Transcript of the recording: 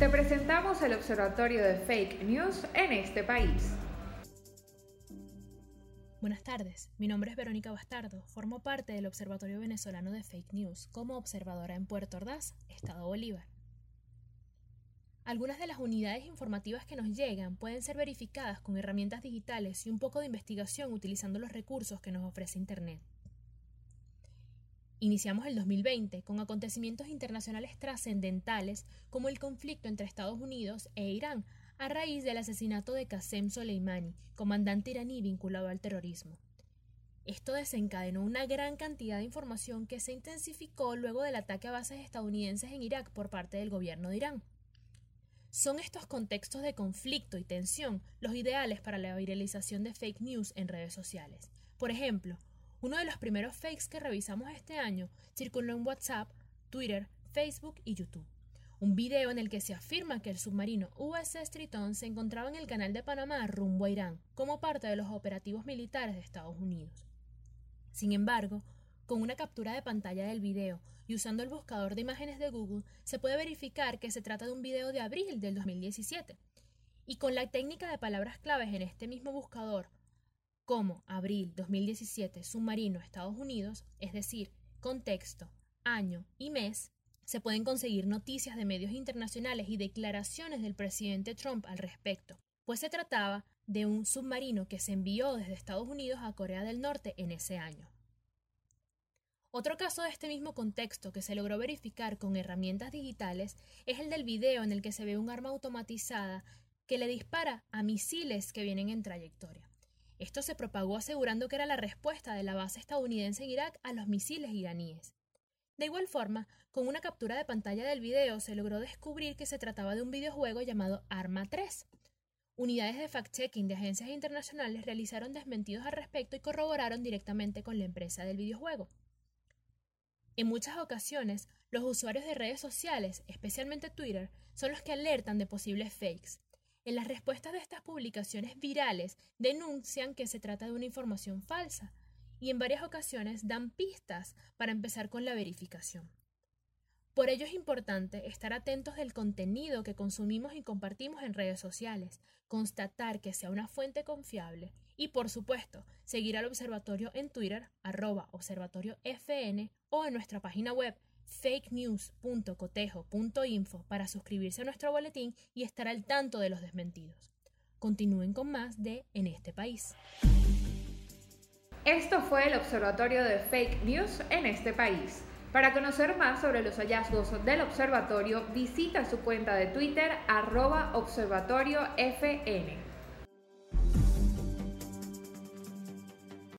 Te presentamos el Observatorio de Fake News en este país. Buenas tardes, mi nombre es Verónica Bastardo, formo parte del Observatorio Venezolano de Fake News como observadora en Puerto Ordaz, Estado Bolívar. Algunas de las unidades informativas que nos llegan pueden ser verificadas con herramientas digitales y un poco de investigación utilizando los recursos que nos ofrece Internet. Iniciamos el 2020 con acontecimientos internacionales trascendentales como el conflicto entre Estados Unidos e Irán a raíz del asesinato de Qasem Soleimani, comandante iraní vinculado al terrorismo. Esto desencadenó una gran cantidad de información que se intensificó luego del ataque a bases estadounidenses en Irak por parte del gobierno de Irán. Son estos contextos de conflicto y tensión los ideales para la viralización de fake news en redes sociales. Por ejemplo, uno de los primeros fakes que revisamos este año circuló en WhatsApp, Twitter, Facebook y YouTube un video en el que se afirma que el submarino USS Triton se encontraba en el canal de Panamá rumbo a Irán, como parte de los operativos militares de Estados Unidos. Sin embargo, con una captura de pantalla del video y usando el buscador de imágenes de Google, se puede verificar que se trata de un video de abril del 2017. Y con la técnica de palabras claves en este mismo buscador, como abril 2017 submarino Estados Unidos, es decir, contexto, año y mes, se pueden conseguir noticias de medios internacionales y declaraciones del presidente Trump al respecto, pues se trataba de un submarino que se envió desde Estados Unidos a Corea del Norte en ese año. Otro caso de este mismo contexto que se logró verificar con herramientas digitales es el del video en el que se ve un arma automatizada que le dispara a misiles que vienen en trayectoria. Esto se propagó asegurando que era la respuesta de la base estadounidense en Irak a los misiles iraníes. De igual forma, con una captura de pantalla del video se logró descubrir que se trataba de un videojuego llamado Arma 3. Unidades de fact-checking de agencias internacionales realizaron desmentidos al respecto y corroboraron directamente con la empresa del videojuego. En muchas ocasiones, los usuarios de redes sociales, especialmente Twitter, son los que alertan de posibles fakes. En las respuestas de estas publicaciones virales denuncian que se trata de una información falsa, y en varias ocasiones dan pistas para empezar con la verificación. Por ello es importante estar atentos del contenido que consumimos y compartimos en redes sociales, constatar que sea una fuente confiable y, por supuesto, seguir al observatorio en Twitter, arroba observatoriofn o en nuestra página web fakenews.cotejo.info para suscribirse a nuestro boletín y estar al tanto de los desmentidos. Continúen con más de En este país. Esto fue el Observatorio de Fake News en este país. Para conocer más sobre los hallazgos del observatorio, visita su cuenta de Twitter arroba observatoriofn.